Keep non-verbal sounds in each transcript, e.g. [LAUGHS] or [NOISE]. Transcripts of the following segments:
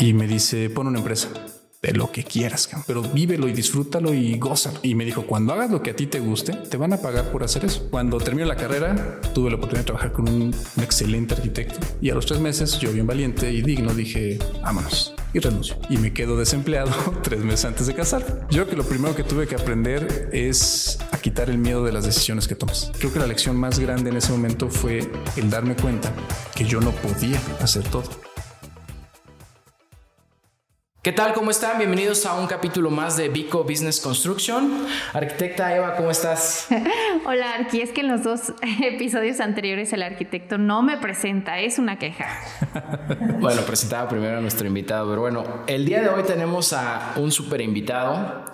Y me dice, pon una empresa de lo que quieras, pero vívelo y disfrútalo y gózalo. Y me dijo, cuando hagas lo que a ti te guste, te van a pagar por hacer eso. Cuando terminé la carrera, tuve la oportunidad de trabajar con un, excelente arquitecto y a los tres meses, yo bien valiente y digno, dije, vámonos y renuncio. Y me quedo desempleado [LAUGHS] tres meses antes de casar. Yo creo que lo primero que tuve que aprender es a quitar el miedo de las decisiones que tomas. Creo que la lección más grande en ese momento fue el darme cuenta que yo no podía hacer todo ¿Qué tal? ¿Cómo están? Bienvenidos a un capítulo más de Vico Business Construction. Arquitecta Eva, ¿cómo estás? [LAUGHS] Hola, Arqui. Es que en los dos [LAUGHS] episodios anteriores el arquitecto no me presenta, es una queja. [LAUGHS] bueno, presentaba primero a nuestro invitado, pero bueno, el día de hoy tenemos a un súper invitado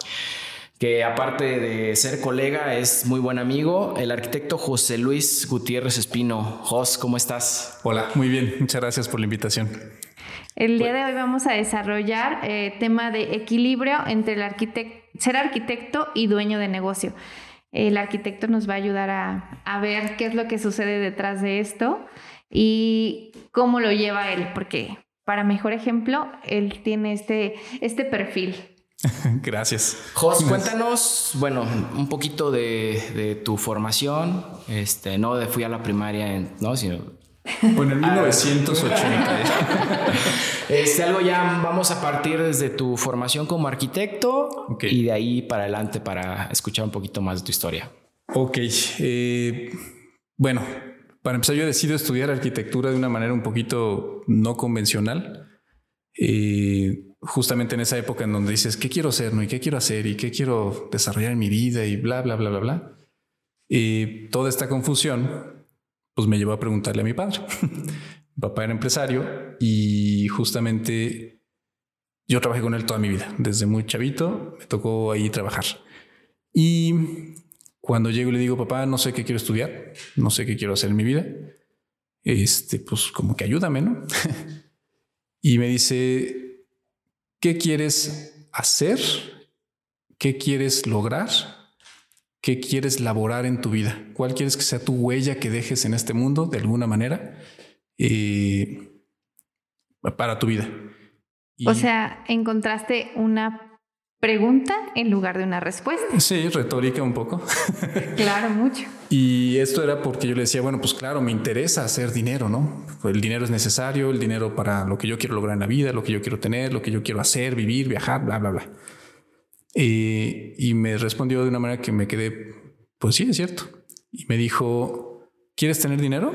que aparte de ser colega es muy buen amigo, el arquitecto José Luis Gutiérrez Espino. Jos, ¿cómo estás? Hola, muy bien, muchas gracias por la invitación. El día de hoy vamos a desarrollar eh, tema de equilibrio entre el ser arquitecto y dueño de negocio. El arquitecto nos va a ayudar a, a, ver qué es lo que sucede detrás de esto y cómo lo lleva él, porque para mejor ejemplo, él tiene este, este perfil. [LAUGHS] Gracias. Jos, cuéntanos, bueno, un poquito de, de, tu formación. Este, no de fui a la primaria, ¿no? Sino bueno, en [LAUGHS] 1980. [LAUGHS] este, algo ya vamos a partir desde tu formación como arquitecto y de ahí para adelante para escuchar un poquito más de tu historia. Ok. Eh, bueno, para empezar, yo he decidido estudiar arquitectura de una manera un poquito no convencional. Eh, justamente en esa época en donde dices, ¿qué quiero ser? ¿no? ¿Y qué quiero hacer? ¿Y qué quiero desarrollar en mi vida? Y bla, bla, bla, bla, bla. Y toda esta confusión pues me llevó a preguntarle a mi padre. [LAUGHS] papá era empresario y justamente yo trabajé con él toda mi vida. Desde muy chavito me tocó ahí trabajar. Y cuando llego y le digo, papá, no sé qué quiero estudiar, no sé qué quiero hacer en mi vida, este, pues como que ayúdame, ¿no? [LAUGHS] y me dice, ¿qué quieres hacer? ¿Qué quieres lograr? ¿Qué quieres laborar en tu vida? ¿Cuál quieres que sea tu huella que dejes en este mundo de alguna manera eh, para tu vida? o sea, encontraste una pregunta en lugar de una respuesta. Sí, retórica un poco. [LAUGHS] claro, mucho. Y esto era porque yo le decía, bueno, pues claro, me interesa hacer dinero, ¿no? El dinero es necesario, el dinero para lo que yo quiero lograr en la vida, lo que yo quiero tener, lo que yo quiero hacer, vivir, viajar, bla, bla, bla. Eh, y me respondió de una manera que me quedé, pues sí, es cierto. Y me dijo, ¿quieres tener dinero?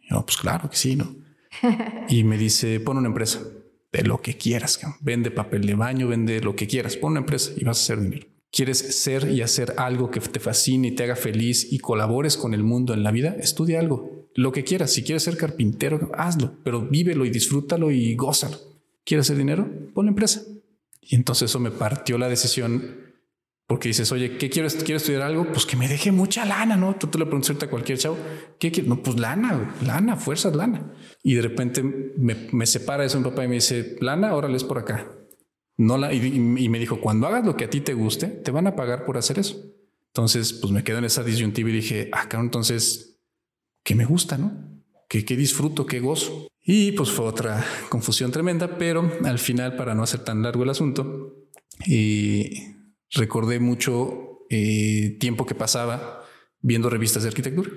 Y yo, pues claro que sí, ¿no? [LAUGHS] y me dice, pon una empresa de lo que quieras. Vende papel de baño, vende lo que quieras. Pon una empresa y vas a hacer dinero. ¿Quieres ser y hacer algo que te fascine y te haga feliz y colabores con el mundo en la vida? Estudia algo, lo que quieras. Si quieres ser carpintero, hazlo, pero vívelo y disfrútalo y gózalo. ¿Quieres hacer dinero? Pon una empresa. Y entonces eso me partió la decisión porque dices, oye, ¿qué quiero, quiero estudiar algo? Pues que me deje mucha lana, ¿no? Tú te lo preguntas a cualquier chavo, ¿qué quieres? No, pues lana, lana, fuerzas, lana. Y de repente me, me separa eso un papá y me dice, lana, órale, es por acá. No la, y, me dijo, cuando hagas lo que a ti te guste, te van a pagar por hacer eso. Entonces, pues me quedo en esa disyuntiva y dije, ah, claro, entonces, ¿qué me gusta, no? ¿Qué, qué disfruto, qué gozo? Y pues fue otra confusión tremenda, pero al final, para no hacer tan largo el asunto, eh, recordé mucho eh, tiempo que pasaba viendo revistas de arquitectura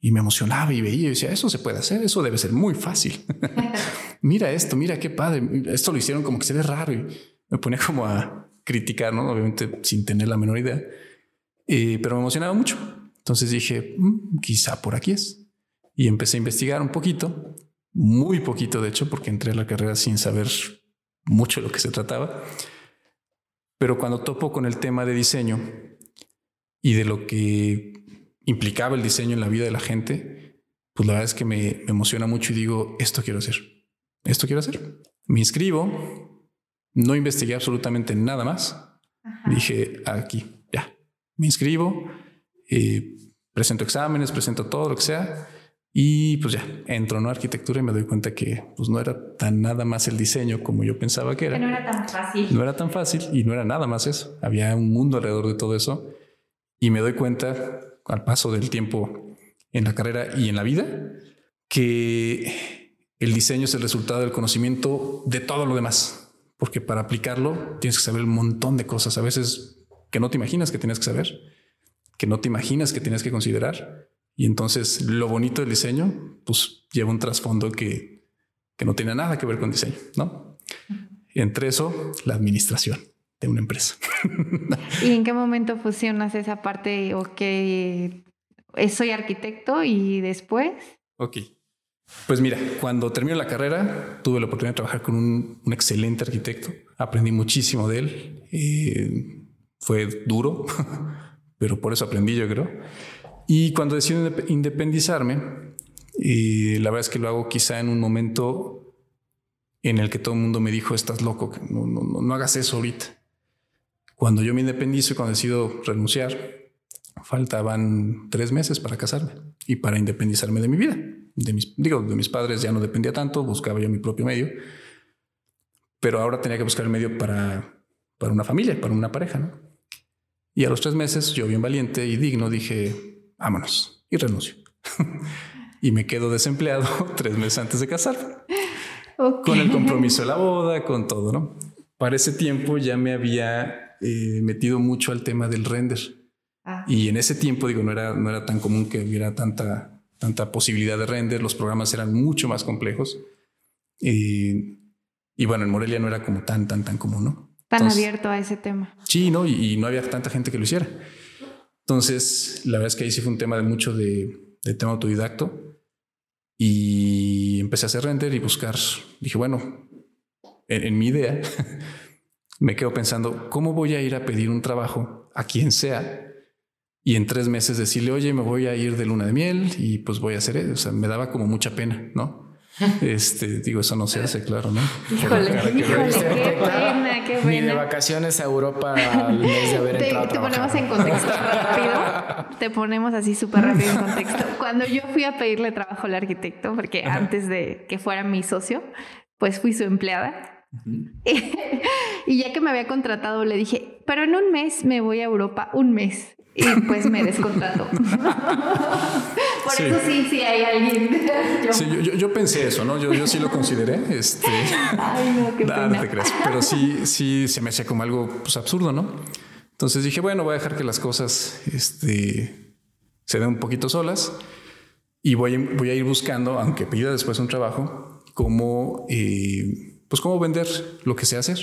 y me emocionaba y veía y decía, eso se puede hacer, eso debe ser muy fácil. [LAUGHS] mira esto, mira qué padre, esto lo hicieron como que se ve raro y me ponía como a criticar, ¿no? obviamente sin tener la menor idea, eh, pero me emocionaba mucho. Entonces dije, mm, quizá por aquí es. Y empecé a investigar un poquito muy poquito de hecho, porque entré a la carrera sin saber mucho de lo que se trataba. Pero cuando topo con el tema de diseño y de lo que implicaba el diseño en la vida de la gente, pues la verdad es que me, emociona mucho y digo, esto quiero hacer, esto quiero hacer. Me inscribo, no investigué absolutamente nada más. Dije, aquí, ya, me inscribo, eh, presento exámenes, presento todo lo que sea y pues ya, entro en arquitectura y me doy cuenta que pues no era tan nada más el diseño como yo pensaba que era. Que no era tan fácil. No era tan fácil y no era nada más eso. Había un mundo alrededor de todo eso. Y me doy cuenta al paso del tiempo en la carrera y en la vida que el diseño es el resultado del conocimiento de todo lo demás, porque para aplicarlo tienes que saber un montón de cosas, a veces que no te imaginas que tienes que saber, que no te imaginas que tienes que considerar. Y entonces lo bonito del diseño, pues lleva un trasfondo que, que no tiene nada que ver con diseño, ¿no? Entre eso, la administración de una empresa. [LAUGHS] ¿Y en qué momento fusionas esa parte o que soy arquitecto y después? Ok. Pues mira, cuando terminé la carrera, tuve la oportunidad de trabajar con un, excelente arquitecto. Aprendí muchísimo de él. Eh, fue duro, [LAUGHS] pero por eso aprendí, yo creo. Y cuando decidí independizarme, y la verdad es que lo hago quizá en un momento en el que todo el mundo me dijo, estás loco, no, no, no hagas eso ahorita. Cuando yo me independizo y cuando decido renunciar, faltaban tres meses para casarme y para independizarme de mi vida. De mis, digo, de mis padres ya no dependía tanto, buscaba yo mi propio medio, pero ahora tenía que buscar el medio para, para una familia, para una pareja. ¿no? Y a los tres meses, yo bien valiente y digno, dije, vámonos y renuncio. [LAUGHS] y me quedo desempleado [LAUGHS] tres meses antes de casarme. Con el compromiso de la boda, con todo, ¿no? Para ese tiempo ya me había eh, metido mucho al tema del render. Ah. Y en ese tiempo, digo, no era, no era tan común que hubiera tanta, tanta posibilidad de render. Los programas eran mucho más complejos. Y, y bueno, en Morelia no era como tan, tan, tan común, ¿no? Tan abierto a ese tema. Sí, ¿no? Y, no había tanta gente que lo hiciera. Entonces, la verdad es que ahí sí fue un tema de mucho de, tema autodidacto. Y empecé a hacer render y buscar. Dije, bueno, en, en mi idea, [LAUGHS] me quedo pensando, ¿cómo voy a ir a pedir un trabajo a quien sea? Y en tres meses decirle, oye, me voy a ir de luna de miel y pues voy a hacer eso. O sea, me daba como mucha pena, ¿no? Este, digo, eso no se hace, claro, ¿no? Híjole, qué, pena, qué pena. Ni de vacaciones a Europa al mes de haber te, entrado Te ponemos en contexto rápido. Te ponemos así súper rápido en [LAUGHS] contexto. Cuando yo fui a pedirle trabajo al arquitecto, porque antes de que fuera mi socio, pues fui su empleada [LAUGHS] y ya que me había contratado, le dije, pero en un mes me voy a Europa, un mes. Y pues me descontrató. [LAUGHS] Por eso sí, sí hay alguien. [LAUGHS] yo. Sí, yo, pensé eso, ¿no? Yo, yo sí lo consideré. Este... [LAUGHS] Ay, no, qué [LAUGHS] pena. te crees. Pero sí, sí se me hacía como algo pues, absurdo, ¿no? Entonces dije, bueno, voy a dejar que las cosas este, se den un poquito solas y voy, voy a ir buscando, aunque pida después un trabajo, como eh, pues cómo vender lo que sé hacer.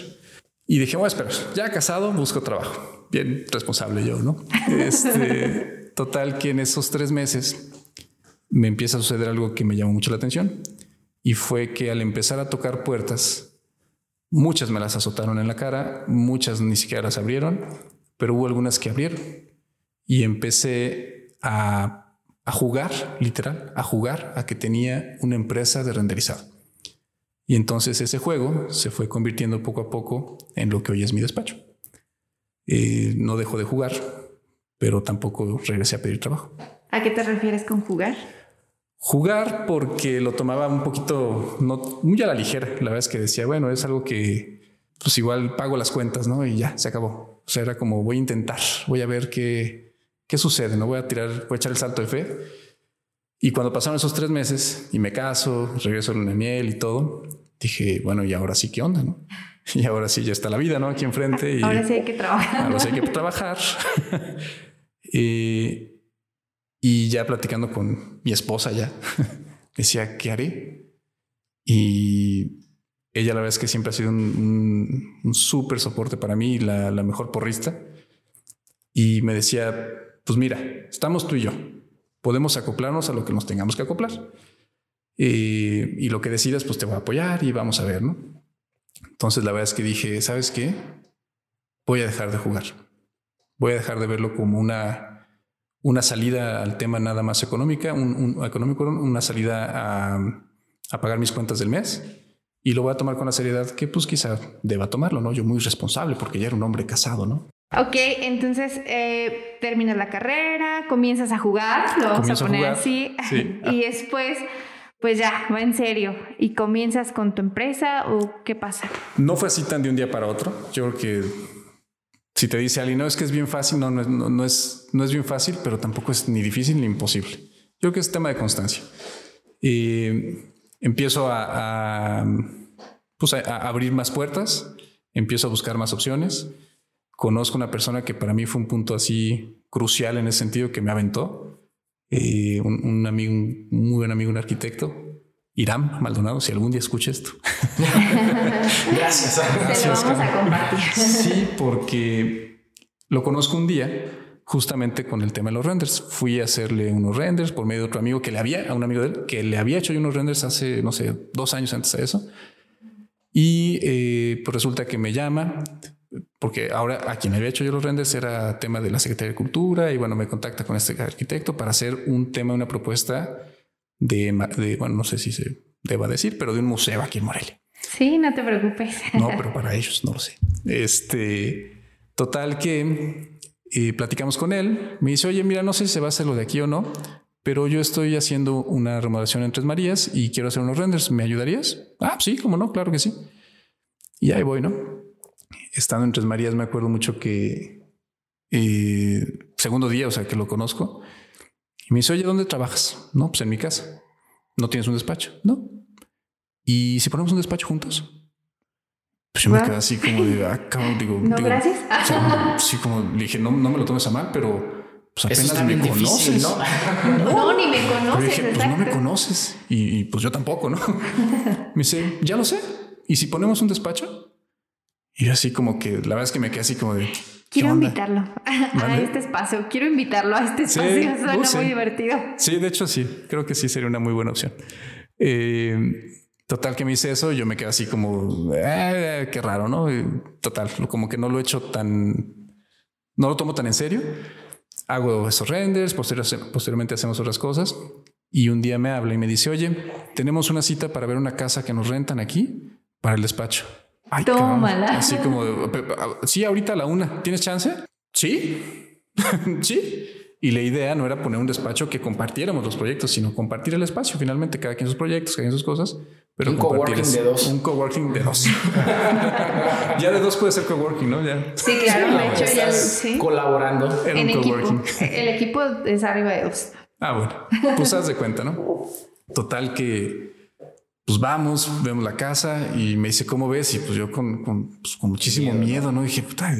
Y dije, bueno, espera, ya casado, busco trabajo. Bien responsable yo, ¿no? Este, total que en esos tres meses me empieza a suceder algo que me llamó mucho la atención. Y fue que al empezar a tocar puertas, muchas me las azotaron en la cara, muchas ni siquiera las abrieron, pero hubo algunas que abrieron. Y empecé a, a jugar, literal, a jugar a que tenía una empresa de renderizado. Y entonces ese juego se fue convirtiendo poco a poco en lo que hoy es mi despacho. Eh, no dejo de jugar, pero tampoco regresé a pedir trabajo. ¿A qué te refieres con jugar? Jugar porque lo tomaba un poquito, no muy a la ligera. La verdad es que decía, bueno, es algo que pues igual pago las cuentas, ¿no? Y ya, se acabó. O sea, era como voy a intentar, voy a ver qué, qué sucede, no voy a tirar, voy a echar el salto de fe y cuando pasaron esos tres meses y me caso, regreso a luna miel y todo, dije, bueno, y ahora sí, ¿qué onda? No? [LAUGHS] Y ahora sí, ya está la vida, ¿no? Aquí enfrente. Y ahora sí hay que trabajar. Ahora sí hay que trabajar. [LAUGHS] y, y ya platicando con mi esposa ya, [LAUGHS] decía, ¿qué haré? Y ella la verdad es que siempre ha sido un, un, súper soporte para mí, la, la mejor porrista. Y me decía, pues mira, estamos tú y yo podemos acoplarnos a lo que nos tengamos que acoplar. y lo que decidas, pues te voy a apoyar y vamos a ver, ¿no? Entonces la verdad es que dije, ¿sabes qué? Voy a dejar de jugar. Voy a dejar de verlo como una, una salida al tema nada más económica, un, económico, una salida a, a pagar mis cuentas del mes y lo voy a tomar con la seriedad que pues quizá deba tomarlo, ¿no? Yo muy responsable porque ya era un hombre casado, ¿no? Ok, entonces eh, terminas la carrera, comienzas a jugar, lo vamos a poner así, [LAUGHS] y después, pues ya, va en serio, y comienzas con tu empresa o qué pasa? No fue así tan de un día para otro. Yo creo que si te dice alguien, no es que es bien fácil, no, no, es, no es bien fácil, pero tampoco es ni difícil ni imposible. Yo creo que es tema de constancia. Y empiezo a, pues a, abrir más puertas, empiezo a buscar más opciones. Conozco una persona que para mí fue un punto así crucial en ese sentido que me aventó. Eh, un, amigo, un muy buen amigo, un arquitecto, Irán Maldonado, si algún día escucha esto. [LAUGHS] Gracias. Te lo vamos a compartir. Sí, porque lo conozco un día justamente con el tema de los renders. Fui a hacerle unos renders por medio de otro amigo que le había, a un amigo de él, que le había hecho yo unos renders hace, no sé, dos años antes de eso. Y eh, pues resulta que me llama, porque ahora a quien había hecho yo los renders era tema de la Secretaría de Cultura y bueno, me contacta con este arquitecto para hacer un tema, una propuesta de, bueno, no sé si se deba decir, pero de un museo aquí en Morelia. Sí, no te preocupes. [LAUGHS] No, pero para ellos no lo sé. Este, total que eh, platicamos con él. Me dice, oye, mira, no sé si se va a hacer lo de aquí o no, pero yo estoy haciendo una remodelación en Tres Marías y quiero hacer unos renders. ¿Me ayudarías? Ah, sí, como no, claro que sí. Y ahí voy, ¿no? Estando en Tres Marías, me acuerdo mucho que eh, segundo día, o sea, que lo conozco, y me dice, oye, ¿dónde trabajas? No, pues en mi casa. ¿No tienes un despacho? No. ¿Y si ponemos un despacho juntos? Pues yo me quedé así como de, ah, cabrón, digo, [LAUGHS] no, gracias. sí, como le dije, no, no me lo tomes a mal, pero pues apenas me conoces. ¿no? [LAUGHS] ¿no? ni me conoces. Pero dije, pues no me conoces. Y, y, pues yo tampoco, ¿no? me dice, ya lo sé. ¿Y si ponemos un despacho? Y así como que, la verdad es que me quedé así como de, Quiero invitarlo [LAUGHS] a este espacio. Quiero invitarlo a este espacio. [LAUGHS] Suena uh, muy divertido. Sí, de hecho, sí. Creo que sí sería una muy buena opción. Eh, total, que me hice eso. Yo me quedé así como, eh, qué raro, no? Total, como que no lo he hecho tan, no lo tomo tan en serio. Hago esos renders, posteriormente hacemos otras cosas. Y un día me habla y me dice, oye, tenemos una cita para ver una casa que nos rentan aquí para el despacho. Ay, Tómala. Así como, sí, ahorita a la una. ¿Tienes chance? Sí. [LAUGHS] sí. Y la idea no era poner un despacho que compartiéramos los proyectos, sino compartir el espacio. Finalmente, cada quien sus proyectos, cada quien sus cosas. Pero un coworking de dos. Un coworking de dos. [LAUGHS] ya de dos puede ser coworking, ¿no? Ya. Sí, claro. de hecho, ya sí. colaborando en, un coworking. [LAUGHS] El equipo es arriba de dos. Ah, bueno. Pues haz de cuenta, ¿no? Total que pues vamos, vemos la casa y me dice, ¿cómo ves? Y pues yo con, con, pues, muchísimo miedo, ¿no? Dije, puta,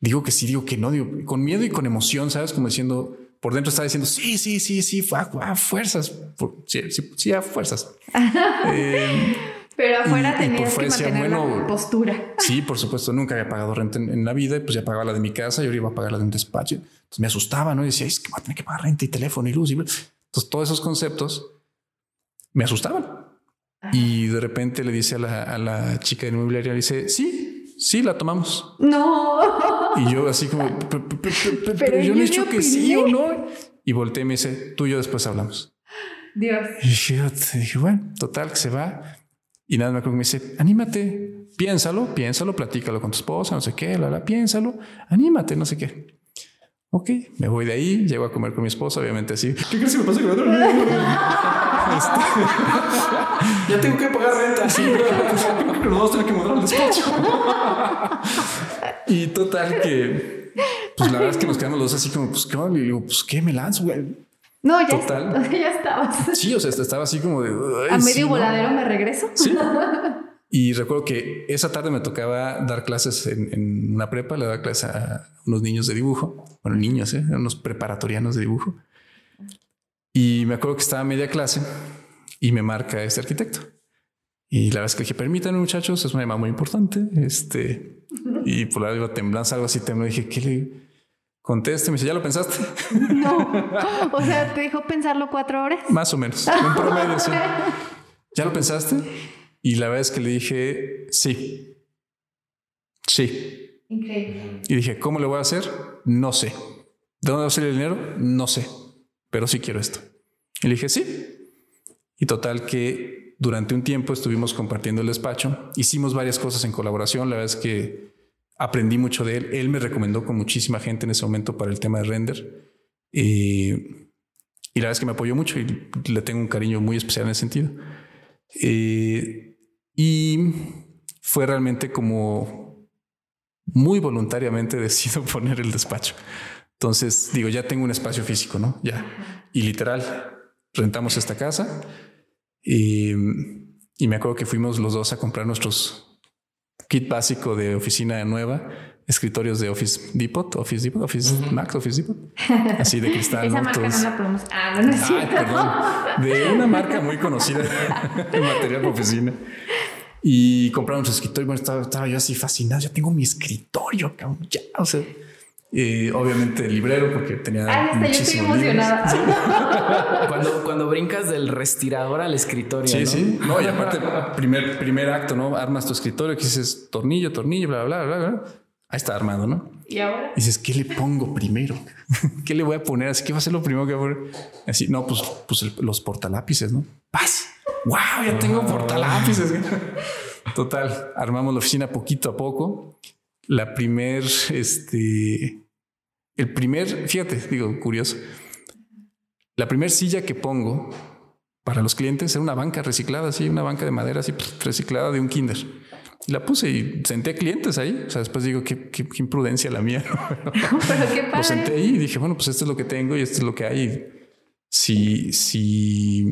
digo que sí, digo que no, digo, con miedo y con emoción, ¿sabes? Como diciendo, por dentro estaba diciendo, sí, sí, sí, sí, a, fuerzas, sí, sí, sí, a fuerzas. [LAUGHS] eh, Pero afuera tenías que mantener la postura. Sí, por supuesto, nunca había pagado renta en, la vida, pues ya pagaba la de mi casa y ahora iba a pagar la de un despacho. Entonces me asustaba, ¿no? Y decía, es que voy a tener que pagar renta y teléfono y luz. Y... Entonces todos esos conceptos me asustaban. Y de repente le dice a la, a la chica de inmobiliaria, dice, sí, sí, la tomamos. No. Y yo así como, pero, yo le he dicho que sí o no. Y volteé y me dice, tú y yo después hablamos. Dios. Y dije, bueno, total, que se va. Y nada, me acuerdo que me dice, anímate, piénsalo, piénsalo, platícalo con tu esposa, no sé qué, la, la, piénsalo, anímate, no sé qué. Ok, me voy de ahí, llego a comer con mi esposa, obviamente así. ¿Qué crees que me pasa con [LAUGHS] este... Ya tengo que pagar renta. Sí, pero vamos a tener que mudar al despacho. y total que, pues la verdad es que nos quedamos los dos así como, pues qué, y digo, pues qué me lanzo, güey. No, ya, Total. ya estabas. Sí, o sea, estaba así como de. A medio voladero me regreso. Sí. Y recuerdo que esa tarde me tocaba dar clases en, una prepa, le daba clases a unos niños de dibujo, bueno, niños, ¿eh? unos preparatorianos de dibujo. Y me acuerdo que estaba media clase y me marca este arquitecto. Y la verdad es que dije, permítanme muchachos, es una llamada muy importante. Este, y por la iba temblanza, algo así, tembló. Dije, ¿qué le conteste? Me dice, ¿ya lo pensaste? No. O sea, te dijo pensarlo cuatro horas. Más o menos, en promedio, sí. ¿Ya lo pensaste? Y la verdad es que le dije, sí. Sí. Increíble. Y dije, ¿cómo le voy a hacer? No sé. ¿De dónde va a salir el dinero? No sé. Pero sí quiero esto. Y le dije, sí. Y total que durante un tiempo estuvimos compartiendo el despacho. Hicimos varias cosas en colaboración. La verdad es que aprendí mucho de él. Él me recomendó con muchísima gente en ese momento para el tema de render. y la verdad es que me apoyó mucho y le tengo un cariño muy especial en ese sentido. Eh, y fue realmente como muy voluntariamente [LAUGHS] decido poner el despacho. Entonces digo, ya tengo un espacio físico, ¿no? Ya. Y literal, rentamos esta casa. Y, y me acuerdo que fuimos los dos a comprar nuestros kit básico de oficina nueva escritorios de Office Depot, Office Depot, Office Max, Office Depot, así de cristal. [LAUGHS] Esa marca no la podemos. Ah, no, es Ay, perdón. De una marca muy conocida [LAUGHS] de material de oficina. Y compramos un escritorio. Bueno, estaba, yo así fascinado. Ya tengo mi escritorio, Ya, o sea, y obviamente el librero porque tenía Ay, hasta yo estoy emocionada. [LAUGHS] cuando, cuando brincas del respirador al escritorio. Sí, sí. No, y aparte, primer, primer acto, ¿no? Armas tu escritorio, que dices tornillo, tornillo, bla, bla, bla, bla. Ahí está armado, ¿no? Y ahora dices, ¿qué le pongo primero? [LAUGHS] ¿Qué le voy a poner? Así que va a ser lo primero que voy a poner. Así, no, pues, pues los portalápices, ¿no? ¡Paz! ¡Wow! Ya tengo portalápices. [LAUGHS] Total, armamos la oficina poquito a poco. La primer, este, el primer, fíjate, digo, curioso. La primer silla que pongo para los clientes era una banca reciclada, así, una banca de madera así reciclada de un kinder la puse y senté clientes ahí. O sea, después digo, qué, qué, imprudencia la mía. [LAUGHS] [LAUGHS] Pero qué padre. Lo senté ahí y dije, bueno, pues esto es lo que tengo y esto es lo que hay. Si, si,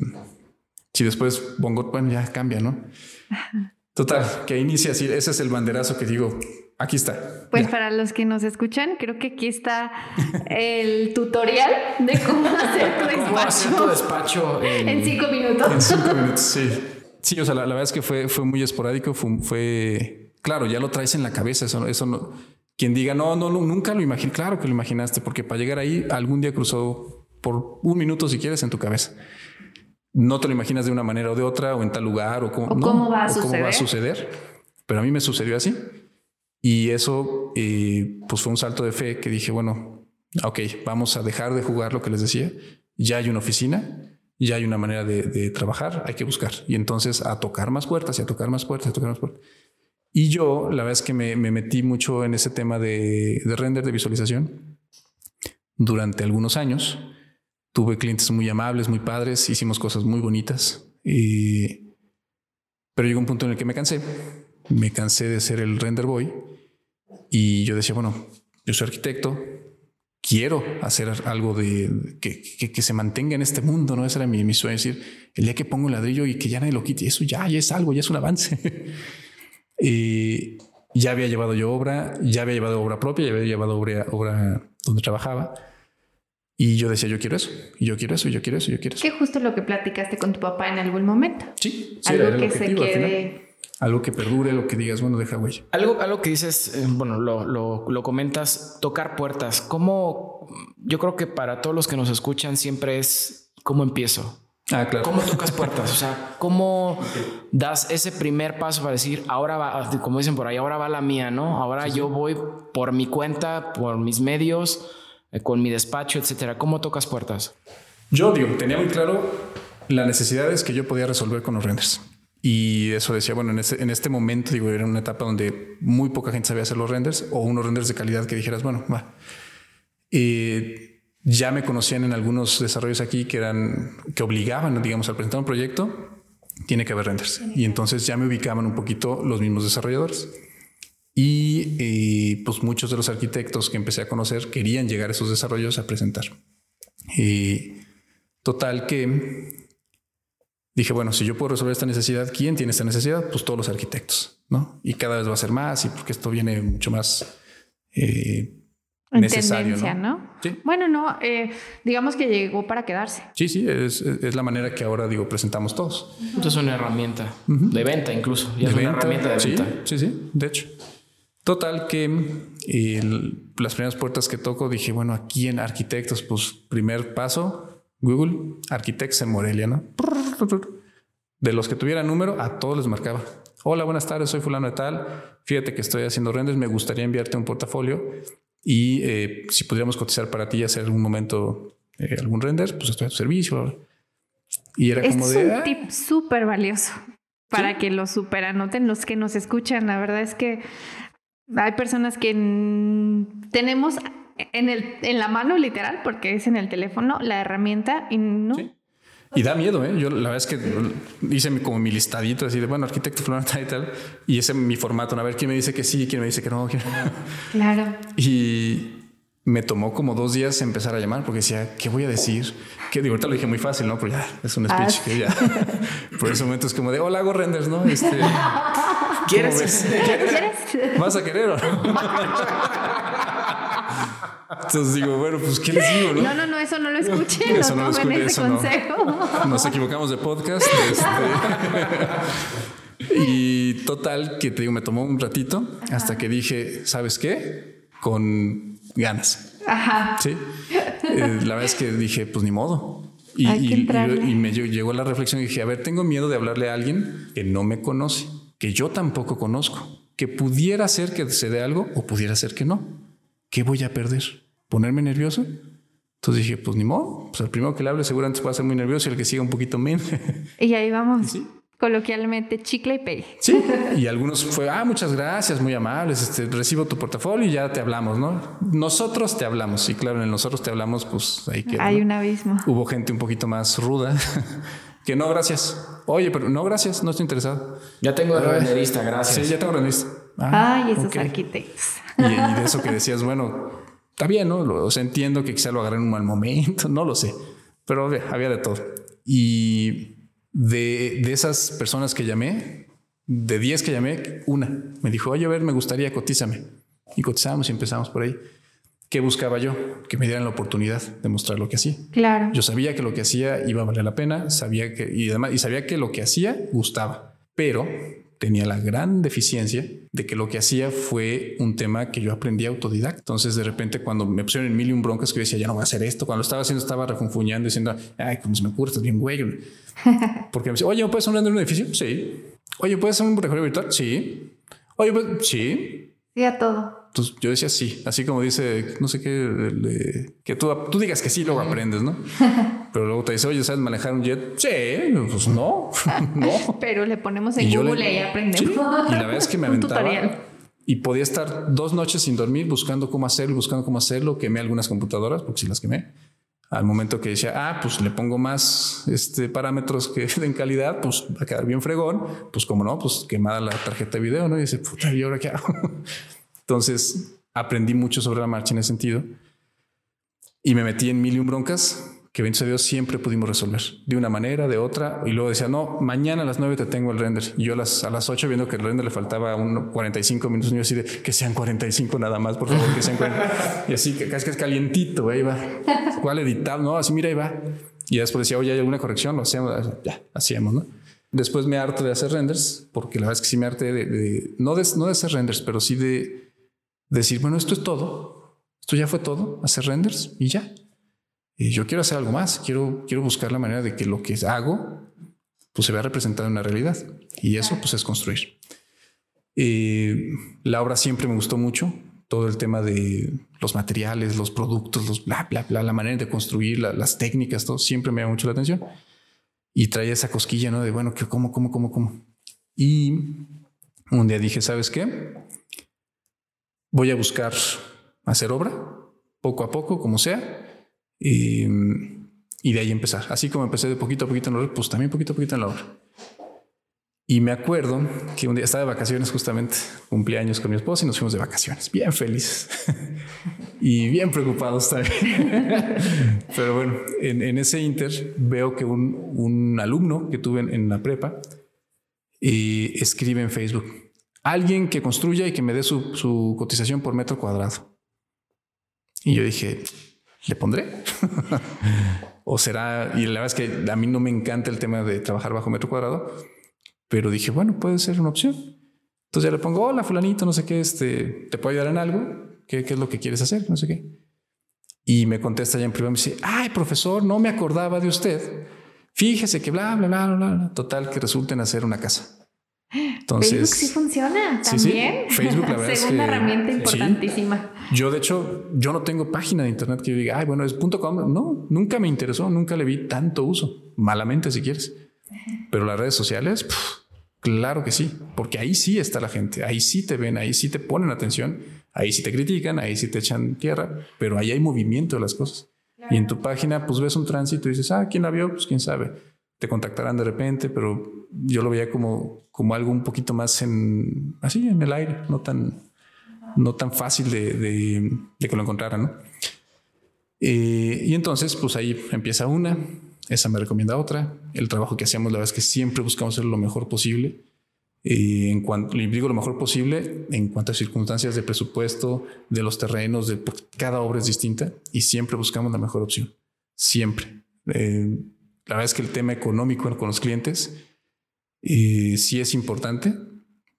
si después pongo, bueno, ya cambia, ¿no? [LAUGHS] Total, que inicia así. Ese es el banderazo que digo, aquí está. Pues para los que nos escuchan, creo que aquí está el tutorial de cómo hacer tu despacho. [LAUGHS] ¿Cómo hacer tu despacho en cinco minutos? En cinco [LAUGHS] minutos, sí. Sí, o sea, la, verdad es que fue, fue muy esporádico, fue, claro, ya lo traes en la cabeza, eso, eso no, quien diga, no, no, nunca lo imaginé, claro que lo imaginaste, porque para llegar ahí algún día cruzó por un minuto si quieres en tu cabeza. No te lo imaginas de una manera o de otra, o en tal lugar, o cómo, cómo, va, a cómo va a suceder, pero a mí me sucedió así. Y eso, eh, pues fue un salto de fe que dije, bueno, ok, vamos a dejar de jugar lo que les decía. Ya hay una oficina, ya hay una manera de, trabajar, hay que buscar. Y entonces a tocar más puertas y a tocar más puertas, a tocar más puertas. Y yo, la verdad es que me, metí mucho en ese tema de, render, de visualización, durante algunos años. Tuve clientes muy amables, muy padres, hicimos cosas muy bonitas. Y... Pero llegó un punto en el que me cansé. Me cansé de ser el render boy. Y yo decía, bueno, yo soy arquitecto, quiero hacer algo de que, que, se mantenga en este mundo, ¿no? Ese era mi, mi, sueño, decir, el día que pongo un ladrillo y que ya nadie lo quite, eso ya, ya es algo, ya es un avance. y [LAUGHS] ya había llevado yo obra, ya había llevado obra propia, ya había llevado obra, obra donde trabajaba. Y yo decía, yo quiero eso, yo quiero eso, yo quiero eso, yo quiero eso. Que justo lo que platicaste con tu papá en algún momento. Sí, sí algo que se quede algo que perdure, lo que digas, bueno, deja huella. Algo, algo que dices, eh, bueno, lo, lo, lo, comentas, tocar puertas. ¿Cómo? Yo creo que para todos los que nos escuchan siempre es cómo empiezo. Ah, claro. ¿Cómo tocas puertas? O sea, ¿cómo das ese primer paso para decir, ahora va, como dicen por ahí, ahora va la mía, ¿no? Ahora yo voy por mi cuenta, por mis medios, eh, con mi despacho, etcétera. ¿Cómo tocas puertas? Yo digo, tenía muy claro las necesidades que yo podía resolver con los renders. Y eso decía, bueno, en este, en este momento, digo, era una etapa donde muy poca gente sabía hacer los renders o unos renders de calidad que dijeras, bueno, va. ya me conocían en algunos desarrollos aquí que eran, que obligaban, digamos, al presentar un proyecto, tiene que haber renders. Y entonces ya me ubicaban un poquito los mismos desarrolladores. Y pues muchos de los arquitectos que empecé a conocer querían llegar a esos desarrollos a presentar. Y total que dije, bueno, si yo puedo resolver esta necesidad, ¿quién tiene esta necesidad? Pues todos los arquitectos, ¿no? Y cada vez va a ser más y porque esto viene mucho más eh, necesario. ¿no? ¿Sí? Bueno, no, eh, digamos que llegó para quedarse. Sí, sí, es, la manera que ahora digo presentamos todos. Entonces es una herramienta de venta incluso. es una herramienta de venta. Sí, sí, de hecho. Total que las primeras puertas que toco dije, bueno, aquí en arquitectos, pues primer paso, Google, Architects en Morelia, ¿no? De los que tuvieran número, a todos les marcaba. Hola, buenas tardes, soy fulano de tal. Fíjate que estoy haciendo renders, me gustaría enviarte un portafolio y eh, si pudiéramos cotizar para ti y hacer algún momento eh, algún render, pues estoy a tu servicio. Y era como de... Es un ah". tip súper valioso para que lo super anoten los que nos escuchan. La verdad es que hay personas que tenemos en, el, en la mano literal, porque es en el teléfono, la herramienta y no... Y da miedo, ¿eh? Yo la verdad es que hice como mi listadito así de, bueno, arquitecto y tal, y ese es mi formato, a ver quién me dice que sí, quién me dice que no. [LAUGHS] Claro. Y, me tomó como dos días empezar a llamar porque decía, ¿qué voy a decir? Que de ahorita lo dije muy fácil, ¿no? Pero ya es un speech ah, que ya. [LAUGHS] Por ese momento es como de, hola, hago renders, ¿no? Este, [LAUGHS] ¿Quieres? ¿Quieres? ¿Vas a querer o no? Entonces digo, bueno, pues ¿qué les digo? No, no, no, no eso no lo escuchen. Eso no, lo escuchen, ese consejo. Nos equivocamos de podcast. Este. [LAUGHS] y total, que te digo, me tomó un ratito hasta que dije, ¿sabes qué? Con ganas. Ajá. Sí. Eh, la verdad es que dije, pues ni modo. Y, y, me llegó la reflexión y dije, a ver, tengo miedo de hablarle a alguien que no me conoce, que yo tampoco conozco, que pudiera ser que se dé algo o pudiera ser que no. ¿Qué voy a perder? ¿Ponerme nervioso? Entonces dije, pues ni modo, pues el primero que le hable seguramente va a ser muy nervioso y el que siga un poquito menos. [LAUGHS] Y ahí vamos. ¿Sí? coloquialmente chicle y pegue. Sí, y algunos fue, ah, muchas gracias, muy amables, este, recibo tu portafolio y ya te hablamos, ¿no? Nosotros te hablamos, y claro, en nosotros te hablamos, pues ahí queda. Hay un abismo. Hubo gente un poquito más ruda. [LAUGHS] que no, gracias. Oye, pero no, gracias, no estoy interesado. Ya tengo renderista, gracias. Sí, ya tengo renderista. Ah, Ay, esos arquitectos. Y, de eso que [LAUGHS] decías, bueno, está bien, ¿no? O sea, entiendo que quizá lo agarré en un mal momento, [LAUGHS] no lo sé, pero había de todo. Y de, de esas personas que llamé, de 10 que llamé, una me dijo, oye, a ver, me gustaría, cotízame. Y cotizamos y empezamos por ahí. ¿Qué buscaba yo? Que me dieran la oportunidad de mostrar lo que hacía. Claro. Yo sabía que lo que hacía iba a valer la pena, sabía que, y además, y sabía que lo que hacía gustaba, pero tenía la gran deficiencia de que lo que hacía fue un tema que yo aprendí autodidacta. Entonces, de repente, cuando me pusieron en mil y un broncas que yo decía, ya no voy a hacer esto, cuando lo estaba haciendo, estaba refunfuñando, diciendo, ay, como se me ocurre, estás bien güey. [LAUGHS] Porque me decía, oye, ¿me puedes hablar en un edificio? Sí. Oye, ¿puedes hacer un recorrido virtual? Sí. Oye, pues, sí. Sí, a todo. Entonces yo decía sí, así como dice, no sé qué, que tú, tú digas que sí, luego aprendes, ¿no? [LAUGHS] Pero luego te dice, oye, ¿sabes manejar un jet? Sí, pues no, [LAUGHS] no. [LAUGHS] Pero le ponemos en Google y aprendemos. Y la verdad es que me aventaba y podía estar dos noches sin dormir buscando cómo hacerlo, buscando cómo hacerlo. Quemé algunas computadoras porque si las quemé. Al momento que decía, ah, pues le pongo más este, parámetros que den calidad, pues va a quedar bien fregón. Pues como no, pues quemada la tarjeta de video, ¿no? Y dice, puta, ¿y ahora qué hago? Entonces aprendí mucho sobre la marcha en ese sentido y me metí en mil y un broncas que bendito a Dios siempre pudimos resolver de una manera, de otra. Y luego decía, no, mañana a las nueve te tengo el render. Y yo a las, a las 8 viendo que el render le faltaba un 45 minutos, yo así de que sean 45 nada más, por favor, que sean 40. y así que casi que es calientito, ahí va. ¿Cuál editado? No, así mira, ahí va. Y después decía, oye, ¿hay alguna corrección? Lo hacemos, ya, hacíamos, ¿no? Después me harto de hacer renders, porque la verdad es que sí me harté de, de no, de, no de hacer renders, pero sí de decir, bueno, esto es todo, esto ya fue todo, hacer renders y ya. Y yo quiero hacer algo más, quiero, quiero buscar la manera de que lo que hago pues se vea representado en la realidad y eso pues es construir. Eh, la obra siempre me gustó mucho, todo el tema de los materiales, los productos, los bla, bla, bla, la manera de construir, las técnicas, todo siempre me llama mucho la atención. Y traía esa cosquilla, ¿no? De bueno, cómo, cómo, cómo, cómo. Y un día dije, ¿sabes qué? Voy a buscar hacer obra poco a poco, como sea, y, de ahí empezar. Así como empecé de poquito a poquito en la obra, pues también poquito a poquito en la obra. Y me acuerdo que un día estaba de vacaciones justamente, cumpleaños con mi esposa y nos fuimos de vacaciones, bien felices [LAUGHS] y bien preocupados también. [LAUGHS] Pero bueno, en, ese inter veo que un, alumno que tuve en, la prepa eh, escribe en Facebook, alguien que construya y que me dé su, cotización por metro cuadrado. Y yo dije, ¿le pondré? [LAUGHS] o será, y la verdad es que a mí no me encanta el tema de trabajar bajo metro cuadrado, pero dije, bueno, puede ser una opción. Entonces ya le pongo, hola fulanito, no sé qué, este, ¿te puedo ayudar en algo? ¿Qué, ¿Qué, es lo que quieres hacer? No sé qué. Y me contesta ya en privado, me dice, ay, profesor, no me acordaba de usted. Fíjese que bla, bla, bla, bla, bla. Total, que resulta en hacer una casa. Entonces, Facebook sí funciona también. Facebook, la verdad es [LAUGHS] una herramienta importantísima. Yo, de hecho, yo no tengo página de internet que yo diga, ay, bueno, es .com. No, nunca me interesó, nunca le vi tanto uso. Malamente, si quieres. Pero las redes sociales, claro que sí, porque ahí sí está la gente, ahí sí te ven, ahí sí te ponen atención, ahí sí te critican, ahí sí te echan tierra, pero ahí hay movimiento de las cosas. Y en tu página, pues ves un tránsito y dices, ah, ¿quién la vio? Pues quién sabe te contactarán de repente, pero yo lo veía como, como algo un poquito más en así en el aire, no tan no tan fácil de, que lo encontrara, ¿no? Eh, y entonces, pues ahí empieza una, esa me recomienda otra. El trabajo que hacemos, la verdad es que siempre buscamos hacer lo mejor posible. Eh, en cuanto, le digo lo mejor posible en cuanto a circunstancias de presupuesto, de los terrenos, de cada obra es distinta y siempre buscamos la mejor opción. Siempre. Eh, la verdad es que el tema económico con los clientes eh, sí es importante,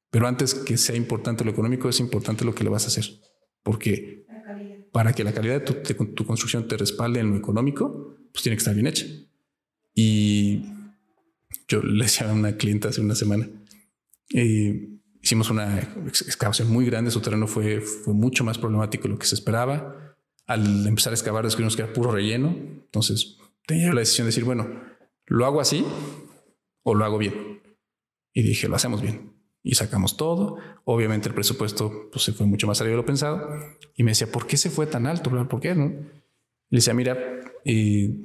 pero antes que sea importante lo económico, es importante lo que le vas a hacer. Porque para que la calidad de tu, construcción te respalde en lo económico, pues tiene que estar bien hecha. Y yo le decía a una clienta hace una semana, eh, hicimos una excavación muy grande, su terreno fue, fue mucho más problemático de lo que se esperaba. Al empezar a excavar descubrimos que era puro relleno, entonces tenía la decisión de decir, bueno, ¿lo hago así o lo hago bien? Y dije, lo hacemos bien. Y sacamos todo. Obviamente el presupuesto pues, se fue mucho más arriba de lo pensado. Y me decía, ¿por qué se fue tan alto? ¿Por qué? No? Le decía, mira, eh,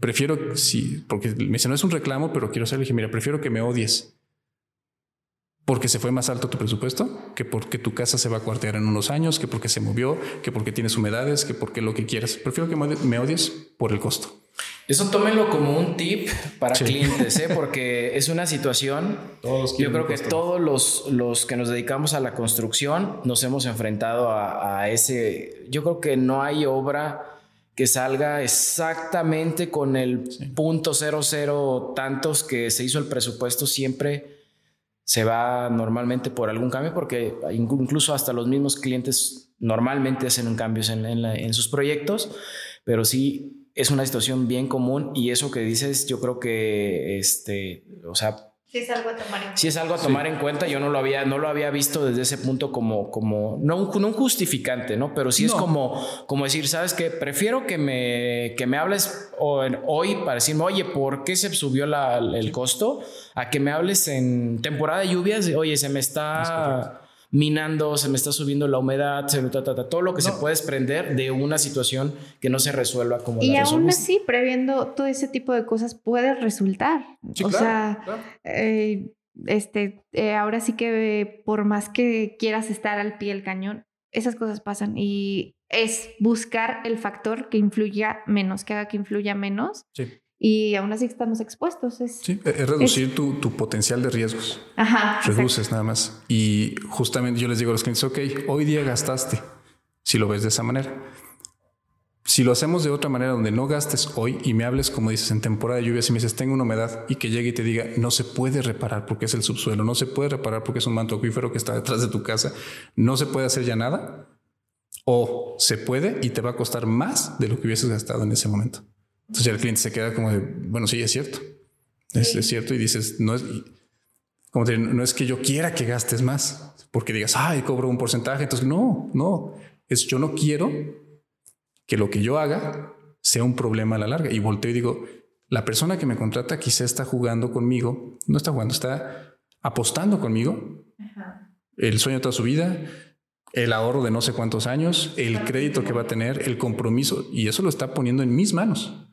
prefiero, sí, porque me dice, no es un reclamo, pero quiero ser, le dije, mira, prefiero que me odies porque se fue más alto tu presupuesto, que porque tu casa se va a cuartear en unos años, que porque se movió, que porque tienes humedades, que porque lo que quieras. Prefiero que me odies por el costo. Eso tómenlo como un tip para clientes, ¿eh? [LAUGHS] porque es una situación. Todos yo creo que todos los, los, que nos dedicamos a la construcción nos hemos enfrentado a, ese. Yo creo que no hay obra que salga exactamente con el punto cero cero tantos que se hizo el presupuesto siempre se va normalmente por algún cambio porque incluso hasta los mismos clientes normalmente hacen cambios en, sus proyectos, pero sí es una situación bien común y eso que dices yo creo que, este, o sea, Sí es algo a tomar en cuenta. es algo a tomar en cuenta. Yo no lo había, no lo había visto desde ese punto como, como no, un, justificante, ¿no? Pero sí es como, como decir, ¿sabes qué? Prefiero que me, que me hables hoy para decirme, oye, ¿por qué se subió el costo? A que me hables en temporada de lluvias, oye, se me está minando, se me está subiendo la humedad, se me todo lo que se puede desprender de una situación que no se resuelva como y aún así, previendo todo ese tipo de cosas puede resultar. o sea, eh, este, eh, ahora sí que por más que quieras estar al pie del cañón, esas cosas pasan y es buscar el factor que influya menos, que haga que influya menos. Sí y aún así estamos expuestos. Es, sí, es reducir tu, tu, potencial de riesgos. Ajá. Reduces nada más. Y justamente yo les digo a los clientes, ok, hoy día gastaste, si lo ves de esa manera. Si lo hacemos de otra manera, donde no gastes hoy y me hables, como dices, en temporada de lluvia, si me dices, tengo una humedad y que llegue y te diga, no se puede reparar porque es el subsuelo, no se puede reparar porque es un manto acuífero que está detrás de tu casa, no se puede hacer ya nada, o se puede y te va a costar más de lo que hubieses gastado en ese momento. Entonces el cliente se queda como de, bueno, sí, es cierto. Es, cierto y dices, no es, como no es que yo quiera que gastes más, porque digas, ay, cobro un porcentaje. Entonces, no, no, es yo no quiero que lo que yo haga sea un problema a la larga. Y volteo y digo, la persona que me contrata quizá está jugando conmigo, no está jugando, está apostando conmigo. El sueño de toda su vida, el ahorro de no sé cuántos años, el crédito que va a tener, el compromiso, y eso lo está poniendo en mis manos.